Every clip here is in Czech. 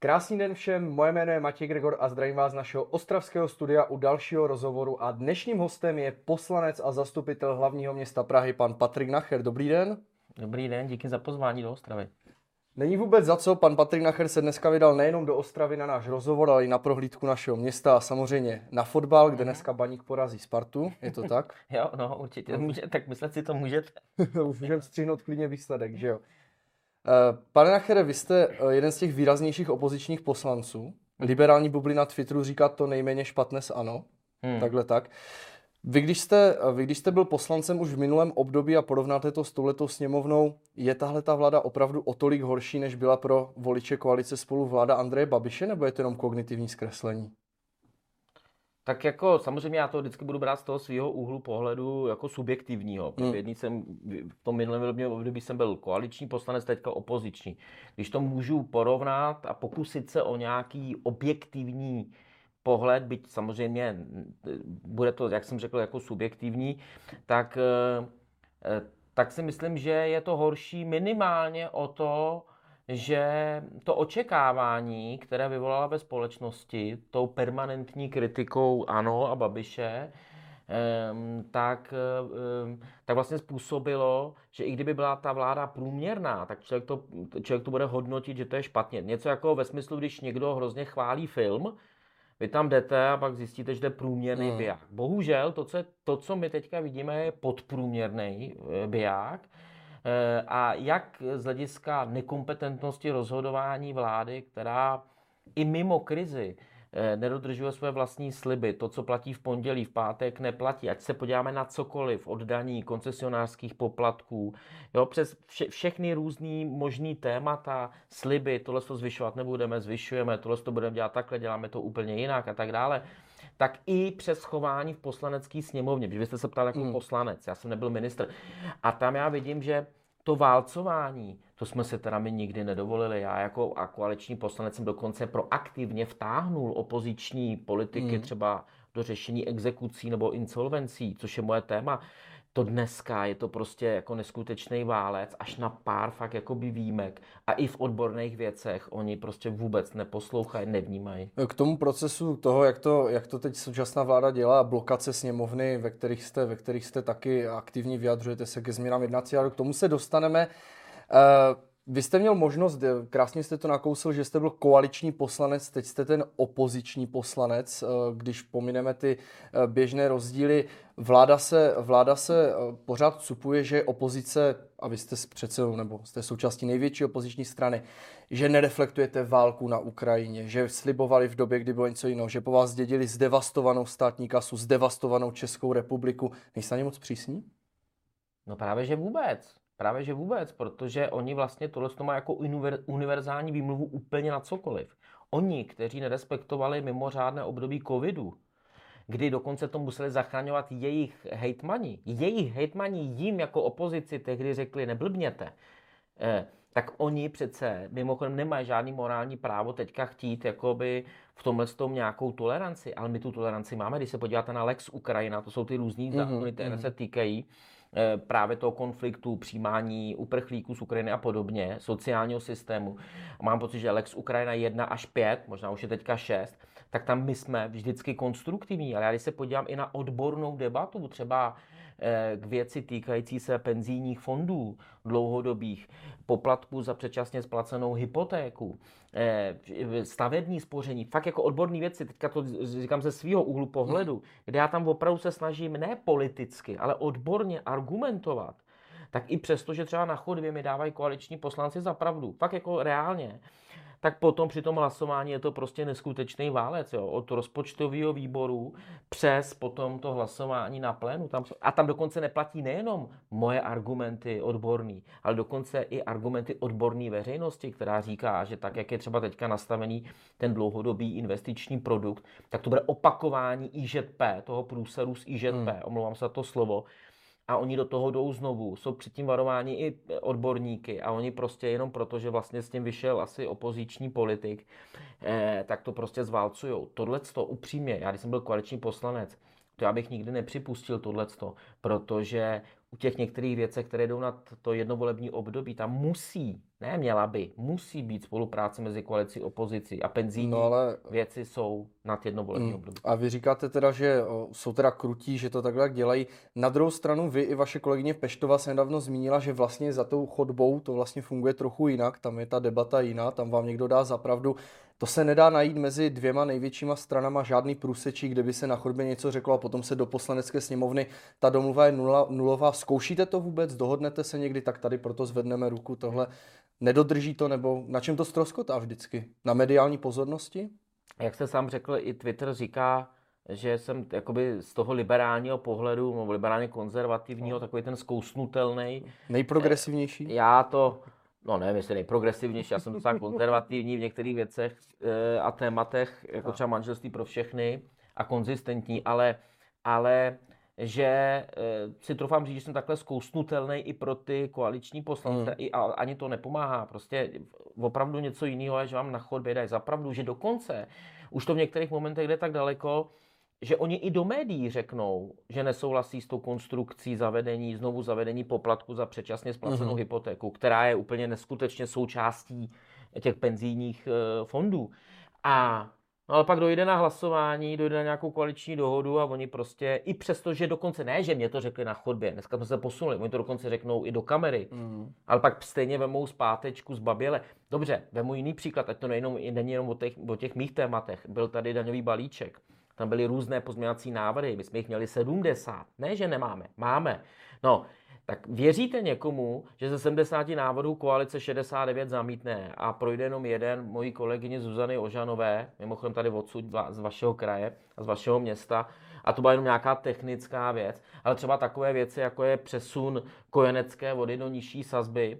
Krásný den všem, moje jméno je Matěj Gregor a zdravím vás z našeho ostravského studia u dalšího rozhovoru a dnešním hostem je poslanec a zastupitel hlavního města Prahy, pan Patrik Nacher. Dobrý den. Dobrý den, díky za pozvání do Ostravy. Není vůbec za co, pan Patrik Nacher se dneska vydal nejenom do Ostravy na náš rozhovor, ale i na prohlídku našeho města a samozřejmě na fotbal, kde dneska Baník porazí Spartu, je to tak? jo, no určitě, může, tak myslet si to můžete. Můžeme střihnout klidně výsledek, že jo? Eh, pane Nachere, vy jste eh, jeden z těch výraznějších opozičních poslanců. Liberální bublina Twitteru říká to nejméně špatné s ANO. Hmm. Takhle tak. Vy když, jste, eh, vy, když jste byl poslancem už v minulém období a porovnáte to s touhletou sněmovnou, je tahle ta vláda opravdu o tolik horší, než byla pro voliče koalice spolu vláda Andreje Babiše, nebo je to jenom kognitivní zkreslení? Tak jako samozřejmě já to vždycky budu brát z toho svého úhlu pohledu jako subjektivního. Hmm. Jedný jsem, v tom minulém období jsem byl koaliční poslanec, teďka opoziční. Když to můžu porovnat a pokusit se o nějaký objektivní pohled, byť samozřejmě bude to, jak jsem řekl, jako subjektivní, tak, eh, eh, tak si myslím, že je to horší minimálně o to, že to očekávání, které vyvolala ve společnosti tou permanentní kritikou ANO a Babiše, tak, tak vlastně způsobilo, že i kdyby byla ta vláda průměrná, tak člověk to, člověk to bude hodnotit, že to je špatně. Něco jako ve smyslu, když někdo hrozně chválí film, vy tam jdete a pak zjistíte, že je průměrný hmm. biják. Bohužel to co, to, co my teďka vidíme, je podprůměrný eh, biják. Eh, a jak z hlediska nekompetentnosti rozhodování vlády, která i mimo krizi eh, nedodržuje své vlastní sliby. To, co platí v pondělí, v pátek, neplatí. Ať se podíváme na cokoliv, od daní, koncesionářských poplatků, jo, přes vše, všechny různý možný témata, sliby, tohle to zvyšovat nebudeme, zvyšujeme, tohle to budeme dělat takhle, děláme to úplně jinak a tak dále tak i přes chování v poslanecké sněmovně, protože jste se ptal jako hmm. poslanec, já jsem nebyl ministr. A tam já vidím, že to válcování, to jsme se teda my nikdy nedovolili. Já jako a koaliční poslanec jsem dokonce proaktivně vtáhnul opoziční politiky hmm. třeba do řešení exekucí nebo insolvencí, což je moje téma. To dneska je to prostě jako neskutečný válec, až na pár fakt jakoby výjimek. A i v odborných věcech oni prostě vůbec neposlouchají, nevnímají. K tomu procesu toho, jak to, jak to teď současná vláda dělá, blokace sněmovny, ve kterých jste, ve kterých jste taky aktivně vyjadřujete se ke změnám jednacího, k tomu se dostaneme. Uh, vy jste měl možnost, eh, krásně jste to nakousil, že jste byl koaliční poslanec, teď jste ten opoziční poslanec, eh, když pomineme ty eh, běžné rozdíly. Vláda se, vláda se pořád cupuje, že opozice, a vy jste přece, nebo jste součástí největší opoziční strany, že nereflektujete válku na Ukrajině, že slibovali v době, kdy bylo něco jiného, že po vás dědili zdevastovanou státní kasu, zdevastovanou Českou republiku. Nejste ani moc přísní? No právě, že vůbec. Právě že vůbec, protože oni vlastně tohle to má jako univerzální výmluvu úplně na cokoliv. Oni, kteří nerespektovali mimořádné období covidu, kdy dokonce to museli zachraňovat jejich hejtmani. Jejich hejtmani jim jako opozici tehdy řekli, neblbněte. Eh, tak oni přece mimochodem nemají žádný morální právo teďka chtít jakoby v tomhle tom nějakou toleranci, ale my tu toleranci máme, když se podíváte na Lex Ukrajina, to jsou ty různý zákony, které mm-hmm. se týkají právě toho konfliktu, přijímání uprchlíků z Ukrajiny a podobně, sociálního systému. Mám pocit, že Lex Ukrajina 1 až 5, možná už je teďka 6, tak tam my jsme vždycky konstruktivní. Ale já když se podívám i na odbornou debatu, třeba eh, k věci týkající se penzijních fondů dlouhodobých, poplatků za předčasně splacenou hypotéku, eh, stavební spoření, fakt jako odborné věci, teďka to říkám ze svého úhlu pohledu, kde já tam opravdu se snažím ne politicky, ale odborně argumentovat, tak i přesto, že třeba na chodbě mi dávají koaliční poslanci za pravdu, fakt jako reálně, tak potom při tom hlasování je to prostě neskutečný válec. Jo? Od rozpočtového výboru přes potom to hlasování na plénu. Tam, a tam dokonce neplatí nejenom moje argumenty odborný, ale dokonce i argumenty odborné veřejnosti, která říká, že tak, jak je třeba teďka nastavený ten dlouhodobý investiční produkt, tak to bude opakování IŽP, toho průseru z IŽP, hmm. omlouvám se za to slovo, a oni do toho jdou znovu. Jsou předtím varováni i odborníky a oni prostě jenom proto, že vlastně s tím vyšel asi opoziční politik, eh, tak to prostě zválcujou. Tohle to upřímně, já když jsem byl koaliční poslanec, to já bych nikdy nepřipustil tohleto, protože u těch některých věcí, které jdou na to jednovolební období, tam musí ne měla by, musí být spolupráce mezi koalicí opozicí a penzijní No ale věci jsou nad jedno volební Mm. období. A vy říkáte teda, že jsou teda krutí, že to takhle dělají. Na druhou stranu vy i vaše kolegyně Peštova se nedávno zmínila, že vlastně za tou chodbou to vlastně funguje trochu jinak, tam je ta debata jiná, tam vám někdo dá zapravdu. To se nedá najít mezi dvěma největšíma stranama žádný průsečí, kde by se na chodbě něco řeklo a potom se do poslanecké sněmovny. Ta domluva je nula, nulová. Zkoušíte to vůbec? Dohodnete se někdy? Tak tady proto zvedneme ruku tohle. Nedodrží to nebo na čem to ztroskotá vždycky? Na mediální pozornosti? Jak jste sám řekl, i Twitter říká, že jsem jakoby z toho liberálního pohledu, nebo liberálně konzervativního, takový ten zkousnutelný. Nejprogresivnější? Já to, no nevím, jestli nejprogresivnější, já jsem docela konzervativní v některých věcech eh, a tématech, jako třeba manželství pro všechny a konzistentní, ale, ale že eh, si trofám říct, že jsem takhle zkousnutelný i pro ty koaliční poslance, i, a ani to nepomáhá. Prostě opravdu něco jiného je, že vám na chodbě dají zapravdu, že dokonce už to v některých momentech jde tak daleko, že oni i do médií řeknou, že nesouhlasí s tou konstrukcí zavedení, znovu zavedení poplatku za předčasně splacenou Mhm. hypotéku, která je úplně neskutečně součástí těch penzijních eh, fondů. A no ale pak dojde na hlasování, dojde na nějakou koaliční dohodu a oni prostě, i přesto, že dokonce ne, že mě to řekli na chodbě, dneska jsme se posunuli, oni to dokonce řeknou i do kamery, Mm. ale pak stejně vemou zpátečku z baběle. Dobře, vemu jiný příklad, ať to nejenom, není jenom o těch, o těch mých tématech. Byl tady daňový balíček. Tam byly různé pozměňovací návrhy, my jsme jich měli 70. Ne, že nemáme, máme. No, tak věříte někomu, že ze 70 návrhů koalice 69 zamítne a projde jenom jeden mojí kolegyně Zuzany Ožanové, mimochodem tady odsud z vašeho kraje a z vašeho města, a to byla jenom nějaká technická věc, ale třeba takové věci, jako je přesun kojenecké vody do nižší sazby,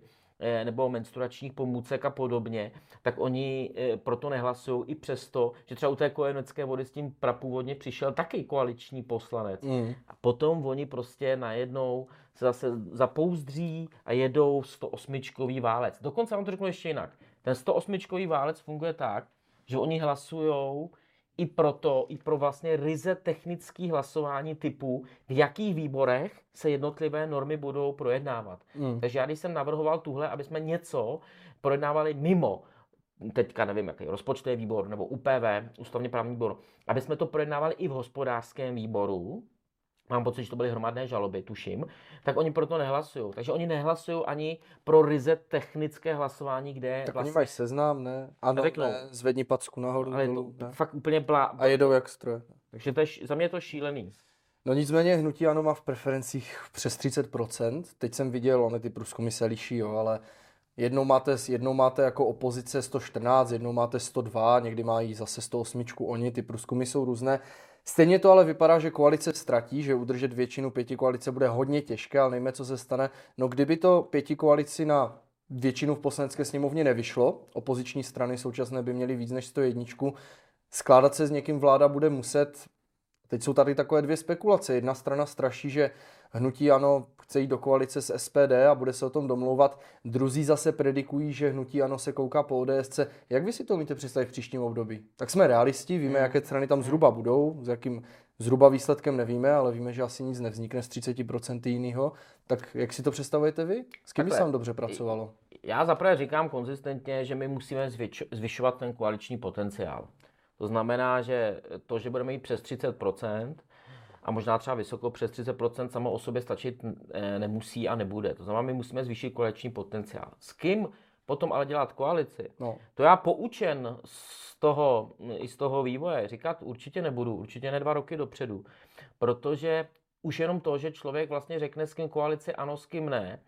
nebo menstruačních pomůcek a podobně, tak oni eh, proto nehlasují i přesto, že třeba u té kojenecké vody s tím prapůvodně přišel taky koaliční poslanec. Mm. A potom oni prostě najednou se zase zapouzdří a jedou 108 válec. Dokonce vám to řeknu ještě jinak. Ten 108 válec funguje tak, že oni hlasujou i proto, i pro vlastně ryze technický hlasování typu, v jakých výborech se jednotlivé normy budou projednávat. Mm. Takže já když jsem navrhoval tuhle, aby jsme něco projednávali mimo, teďka nevím, jaký rozpočtový výbor nebo UPV, ústavně právní výbor, aby jsme to projednávali i v hospodářském výboru, mám pocit, že to byly hromadné žaloby, tuším, tak oni proto nehlasují. Takže oni nehlasují ani pro ryze technické hlasování, kde Tak oni vlastně, mají seznam, ne? Ano, Řeknou. ne, zvedni packu nahoru, ale dolů, to ne? fakt úplně blá, A jedou jak stroje. takže to je, za mě je to šílený. No nicméně hnutí ano má v preferencích přes 30%. Teď jsem viděl, ony ty průzkumy se liší, jo, ale jednou máte, jednou máte jako opozice 114, jednou máte 102, někdy mají zase 108 oni, ty průzkumy jsou různé. Stejně to ale vypadá, že koalice ztratí, že udržet většinu pěti koalice bude hodně těžké, ale nejme, co se stane. No kdyby to pěti koalici na většinu v poslanecké sněmovně nevyšlo, opoziční strany současné by měly víc než 101, skládat se s někým vláda bude muset Teď jsou tady takové dvě spekulace. Jedna strana straší, že hnutí ano chce jít do koalice s SPD a bude se o tom domlouvat. Druzí zase predikují, že hnutí ano se kouká po ODSC. Jak vy si to umíte představit v příštím období? Tak jsme realisti, víme, jaké strany tam zhruba budou, s jakým zhruba výsledkem nevíme, ale víme, že asi nic nevznikne z 30% jiného. Tak jak si to představujete vy? S kým by se vám dobře pracovalo? Já zaprvé říkám konzistentně, že my musíme zvyšovat ten koaliční potenciál. To znamená, že to, že budeme mít přes 30% a možná třeba vysoko přes 30% samo o sobě stačit eh, nemusí a nebude. To znamená, my musíme zvýšit koaliční potenciál. S kým potom ale dělat koalici? No, To já poučen z toho, i z toho vývoje říkat určitě nebudu, určitě ne dva roky dopředu, protože už jenom to, že člověk vlastně řekne, s kým koalici ano, s kým ne,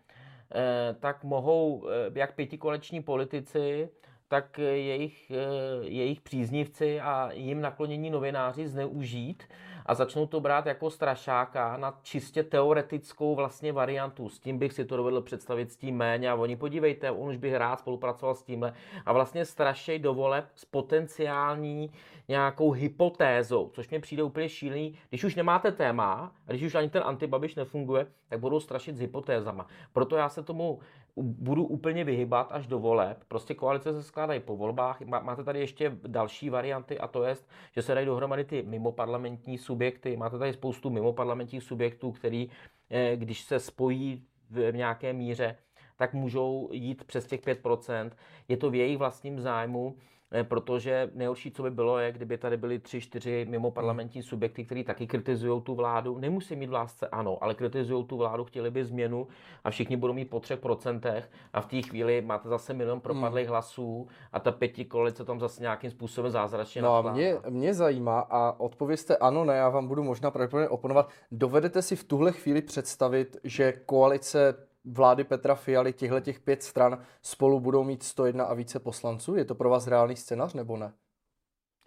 eh, tak mohou eh, jak pětikoaliční politici, tak eh, jejich, eh, jejich příznivci a jim naklonění novináři zneužít a začnou to brát jako strašáka na čistě teoretickou vlastně variantu. S tím bych si to dovedl představit, s tím méně a oni podívejte, on už bych rád spolupracoval s tímhle a vlastně strašej do voleb s potenciální nějakou hypotézou, což mě přijde úplně šílený. Když už nemáte téma, a když už ani ten antibabiš nefunguje, tak budou strašit s hypotézama. Proto já se tomu budu úplně vyhybat až do voleb. Prostě koalice se skládají po volbách. Má- Máte tady ještě další varianty a to je, že se dají dohromady ty mimoparlamentní subjekty. Máte tady spoustu mimoparlamentních subjektů, který, eh, když se spojí v nějaké míře, tak můžou jít přes těch 5%. Je to v jejich vlastním zájmu. Protože nejhorší, co by bylo, je, kdyby tady byly tři, čtyři mimo parlamentní subjekty, který taky kritizují tu vládu. Nemusí mít vládce, ano, ale kritizují tu vládu, chtěli by změnu a všichni budou mít po třech procentech a v té chvíli máte zase milion propadlých hmm. hlasů a ta pěti koalice tam zase nějakým způsobem zázračně No a mě, mě zajímá a odpověste ano, ne, já vám budu možná pravděpodobně oponovat. Dovedete si v tuhle chvíli představit, že koalice vlády Petra Fialy těchto těch pět stran spolu budou mít 101 a více poslanců? Je to pro vás reálný scénář nebo ne?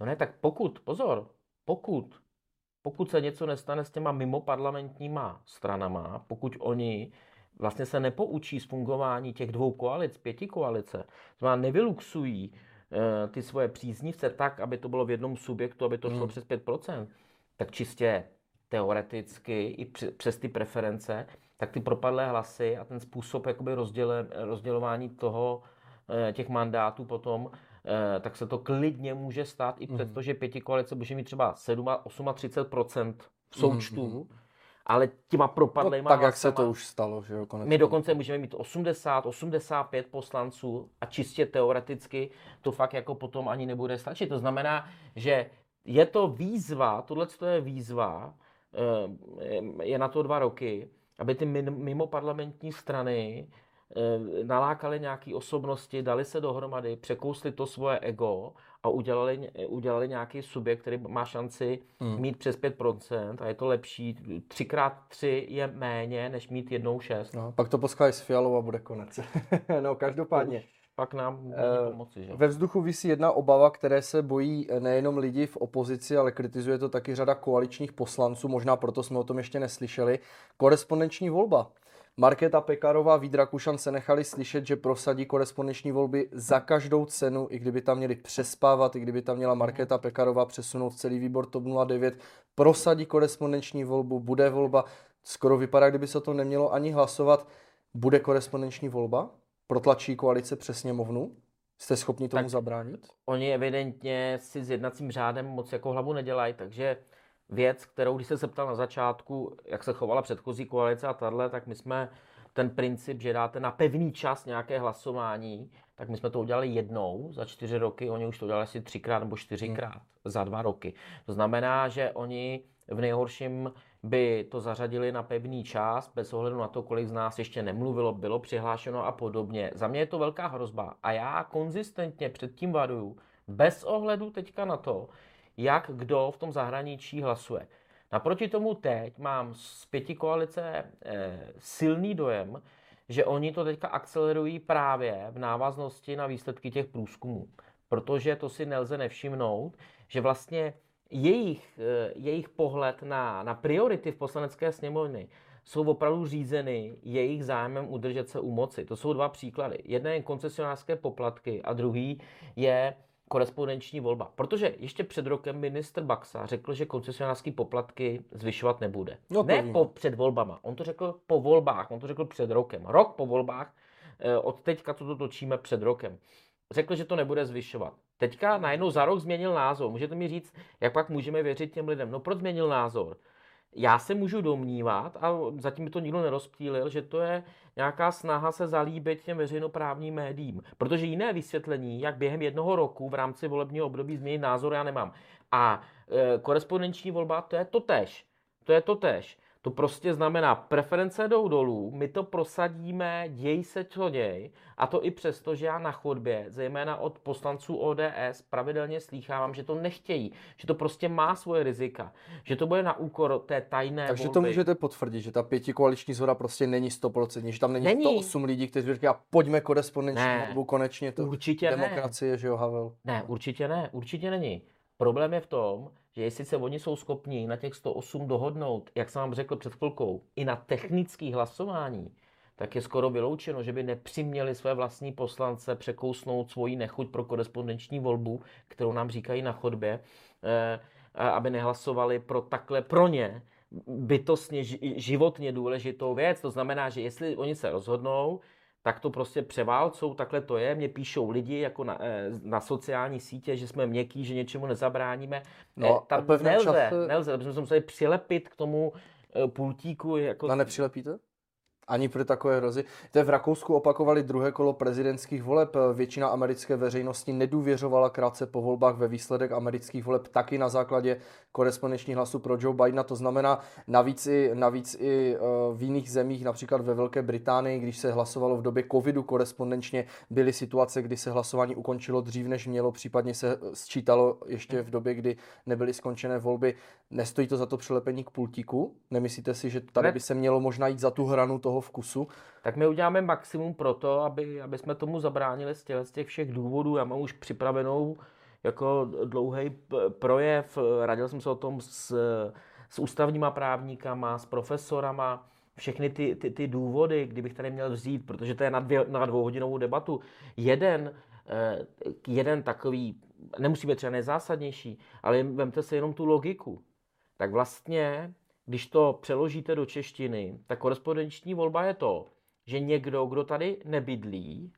No ne, tak pokud, pozor, pokud, pokud se něco nestane s těma mimo parlamentníma stranama, pokud oni vlastně se nepoučí z fungování těch dvou koalic, pěti koalice, znamená nevyluxují e, ty svoje příznivce tak, aby to bylo v jednom subjektu, aby to šlo hmm. přes 5%, tak čistě teoreticky i přes ty preference tak ty propadlé hlasy a ten způsob jakoby rozděle, rozdělování toho, eh, těch mandátů potom, eh, tak se to klidně může stát i přesto, mm. že pěti koalice může mít třeba 7, 38% v součtu, mm. ale těma propadlejma no, tak, jak se to už stalo, že jo, konec My dokonce můžeme mít 80, 85 poslanců a čistě teoreticky to fakt jako potom ani nebude stačit. To znamená, že je to výzva, tohle je výzva, eh, je na to dva roky, aby ty mimo parlamentní strany e, nalákali nějaké osobnosti, dali se dohromady, překousli to svoje ego a udělali, udělali nějaký subjekt, který má šanci hmm. mít přes 5% a je to lepší. 3x3 je méně, než mít jednou 6. No, pak to poskládají s fialou a bude konec. no, každopádně. Pak nám může uh, pomoci. Že? Ve vzduchu vysí jedna obava, které se bojí nejenom lidi v opozici, ale kritizuje to taky řada koaličních poslanců, možná proto jsme o tom ještě neslyšeli. Korespondenční volba. Markéta Pekarová a Vít Rakušan se nechali slyšet, že prosadí korespondenční volby za každou cenu, i kdyby tam měli přespávat, i kdyby tam měla Markéta Pekarová přesunout celý výbor TOP 09, prosadí korespondenční volbu, bude volba. Skoro vypadá, kdyby se to nemělo ani hlasovat. Bude korespondenční volba? Protlačí koalice přes sněmovnu? Jste schopni tomu tak zabránit? Oni evidentně si s jednacím řádem moc jako hlavu nedělají, takže věc, kterou když se zeptal na začátku, jak se chovala předchozí koalice a tahle, tak my jsme ten princip, že dáte na pevný čas nějaké hlasování, tak my jsme to udělali jednou za čtyři roky, oni už to udělali asi třikrát nebo čtyřikrát hmm. za dva roky. To znamená, že oni v nejhorším by to zařadili na pevný čas, bez ohledu na to, kolik z nás ještě nemluvilo, bylo přihlášeno a podobně. Za mě je to velká hrozba a já konzistentně předtím varuju, bez ohledu teďka na to, jak kdo v tom zahraničí hlasuje. Naproti tomu teď mám z pěti koalice e, silný dojem, že oni to teďka akcelerují právě v návaznosti na výsledky těch průzkumů. Protože to si nelze nevšimnout, že vlastně jejich, eh, jejich pohled na, na priority v poslanecké sněmovny jsou opravdu řízeny jejich zájmem udržet se u moci. To jsou dva příklady. Jedna je koncesionářské poplatky a druhý je korespondenční volba. Protože ještě před rokem ministr Baxa řekl, že koncesionářské poplatky zvyšovat nebude. No ne po, před volbama. On to řekl po volbách. On to řekl před rokem. Rok po volbách. Eh, od teďka to točíme před rokem. Řekl, že to nebude zvyšovat. Teďka najednou za rok změnil názor. Můžete mi říct, jak pak můžeme věřit těm lidem? No proč změnil názor? Já se můžu domnívat, a zatím mi to nikdo nerozptýlil, že to je nějaká snaha se zalíbit těm veřejnoprávním médiím. Protože jiné vysvětlení, jak během jednoho roku v rámci volebního období změnit názor, já nemám. A e, korespondenční volba, to je to tež. To je to tež. To prostě znamená, preference jdou dolů, my to prosadíme, děj se co děj, a to i přesto, že já na chodbě, zejména od poslanců ODS, pravidelně slýchávám, že to nechtějí, že to prostě má svoje rizika, že to bude na úkor té tajné Takže volby. to můžete potvrdit, že ta pěti koaliční zhoda prostě není 100%, že tam není, není. 108 lidí, kteří říkají, pojďme korespondenční volbu, konečně to určitě demokracie, ne. že jo, Havel? Ne, určitě ne, určitě není. Problém je v tom, že jestli se oni jsou schopni na těch 108 dohodnout, jak jsem vám řekl před chvilkou, i na technický hlasování, tak je skoro vyloučeno, že by nepřiměli své vlastní poslance překousnout svoji nechuť pro korespondenční volbu, kterou nám říkají na chodbě, eh, aby nehlasovali pro takhle pro ně bytostně životně důležitou věc. To znamená, že jestli oni se rozhodnou, tak to prostě převálcou, takhle to je. Mě píšou lidi jako na, eh, na sociální sítě, že jsme měkký, že něčemu nezabráníme. No, eh, Tam nelze, čas... nelze, protože jsme museli přilepit k tomu eh, pultíku. Jako... A nepřilepíte? Ani pro takové hrozy. To v Rakousku opakovali druhé kolo prezidentských voleb. Většina americké veřejnosti nedůvěřovala krátce po volbách ve výsledek amerických voleb taky na základě korespondenční hlasu pro Joe Bidena. To znamená navíc i, navíc i eh, v jiných zemích, například ve Velké Británii, když se hlasovalo v době covidu korespondenčně, byly situace, kdy se hlasování ukončilo dřív, než mělo, případně se sčítalo ještě v době, kdy nebyly skončené volby. Nestojí to za to přilepení k pultíku? Nemyslíte si, že tady by se mělo možná jít za tu hranu toho vkusu? Tak my uděláme maximum pro to, aby, aby jsme tomu zabránili z těch, z těch všech důvodů. Já mám už připravenou jako dlouhý projev, radil jsem se o tom s, s ústavníma právníkama, s profesorama, všechny ty, ty, ty důvody, kdybych tady měl vzít, protože to je na, dvě, na dvouhodinovou debatu. Jeden, eh, jeden takový, nemusí být třeba nejzásadnější, ale vemte si jenom tu logiku. Tak vlastně, když to přeložíte do češtiny, tak korespondenční volba je to, že někdo, kdo tady nebydlí,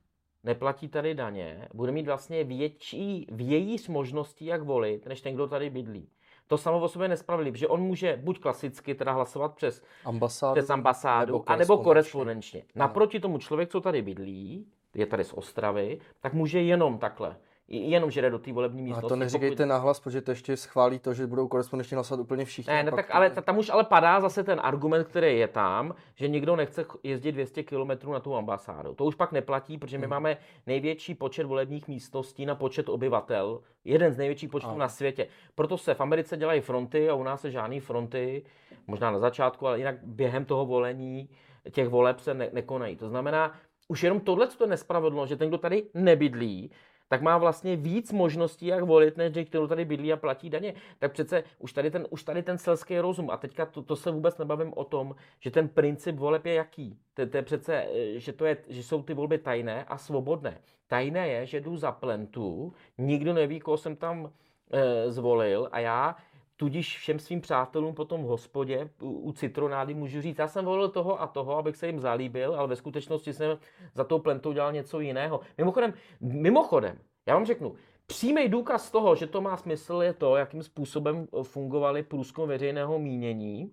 neplatí tady daně, bude mít vlastně větší vějíř možností, jak volit, než ten, kdo tady bydlí. To samo o sobě je nespravedlivé, že on může buď klasicky teda hlasovat přes ambasádu, přes ambasádu nebo anebo korespondenčně. Naproti tomu člověk, co tady bydlí, je tady z Ostravy, tak může jenom takhle jenom, že jde do té volební místnosti. A to neříkejte pokud... nahlas, protože to ještě schválí to, že budou korespondenčně hlasovat úplně všichni. Ne, ne tak ale tam už ale padá zase ten argument, který je tam, že nikdo nechce jezdit 200 km na tu ambasádu. To už pak neplatí, protože my hmm. máme největší počet volebních místností na počet obyvatel, jeden z největších počtů a. na světě. Proto se v Americe dělají fronty a u nás se žádné fronty, možná na začátku, ale jinak během toho volení těch voleb se ne- nekonají. To znamená, už jenom tohle je nespravedlnost, že ten, kdo tady nebydlí, tak má vlastně víc možností, jak volit, než kdo tady bydlí a platí daně. Tak přece už tady ten, už tady ten selský rozum, a teďka to, to se vůbec nebavím o tom, že ten princip voleb je jaký. To, to je přece, eh, že, to je, že jsou ty volby tajné a svobodné. Tajné je, že jdu za plentu, nikdo neví, koho jsem tam e, zvolil a já Tudíž všem svým přátelům potom v hospodě u, u citronády můžu říct, já jsem volil toho a toho, abych se jim zalíbil, ale ve skutečnosti jsem za tou plentou dělal něco jiného. Mimochodem, mimochodem, já vám řeknu, Přímý důkaz toho, že to má smysl, je to, jakým způsobem fungovaly průzkum veřejného mínění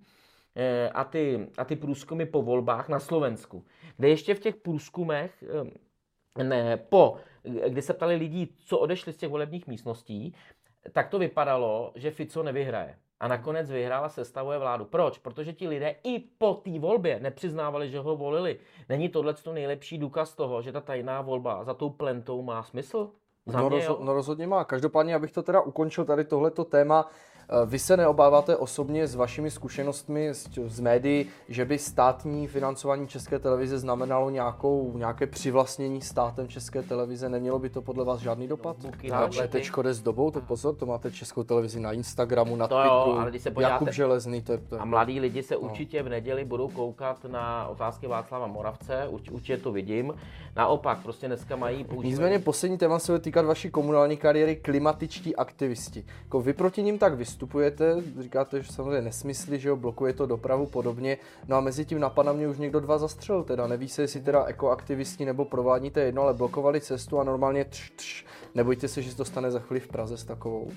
eh, a ty, a ty průzkumy po volbách na Slovensku, kde ještě v těch průzkumech eh, ne, po, kdy se ptali lidí, co odešli z těch volebních místností, tak to vypadalo, že Fico nevyhraje. A nakonec vyhrála sestavuje vládu. Proč? Protože ti lidé i po té volbě nepřiznávali, že ho volili. Není tohle to nejlepší důkaz toho, že ta tajná volba za tou plentou má smysl? Za no, mě, no rozhodně má. Každopádně, abych to teda ukončil tady tohleto téma, vy se neobáváte osobně s vašimi zkušenostmi z, z médií, že by státní financování České televize znamenalo nějakou, nějaké přivlastnění státem České televize? Nemělo by to podle vás žádný dopad? Takže teď jde s dobou, to pozor, to máte Českou televizi na Instagramu, na Twitteru, ale když se podíváte, Jakub Železný. To je, to je... A mladí lidi se no. určitě v neděli budou koukat na otázky Václava Moravce, urč, určitě to vidím. Naopak, prostě dneska mají používat... Nicméně poslední téma se bude týkat vaší komunální kariéry, klimatičtí aktivisti. Jako vy proti ním tak vystupujete, vystupujete, říkáte, že samozřejmě nesmysly, že jo, blokuje to dopravu podobně, no a mezi tím napadá mě už někdo dva zastřel, teda neví se, jestli teda ekoaktivisti nebo provádní, to je jedno, ale blokovali cestu a normálně tř, tř. nebojte se, že se to stane za chvíli v Praze s takovou.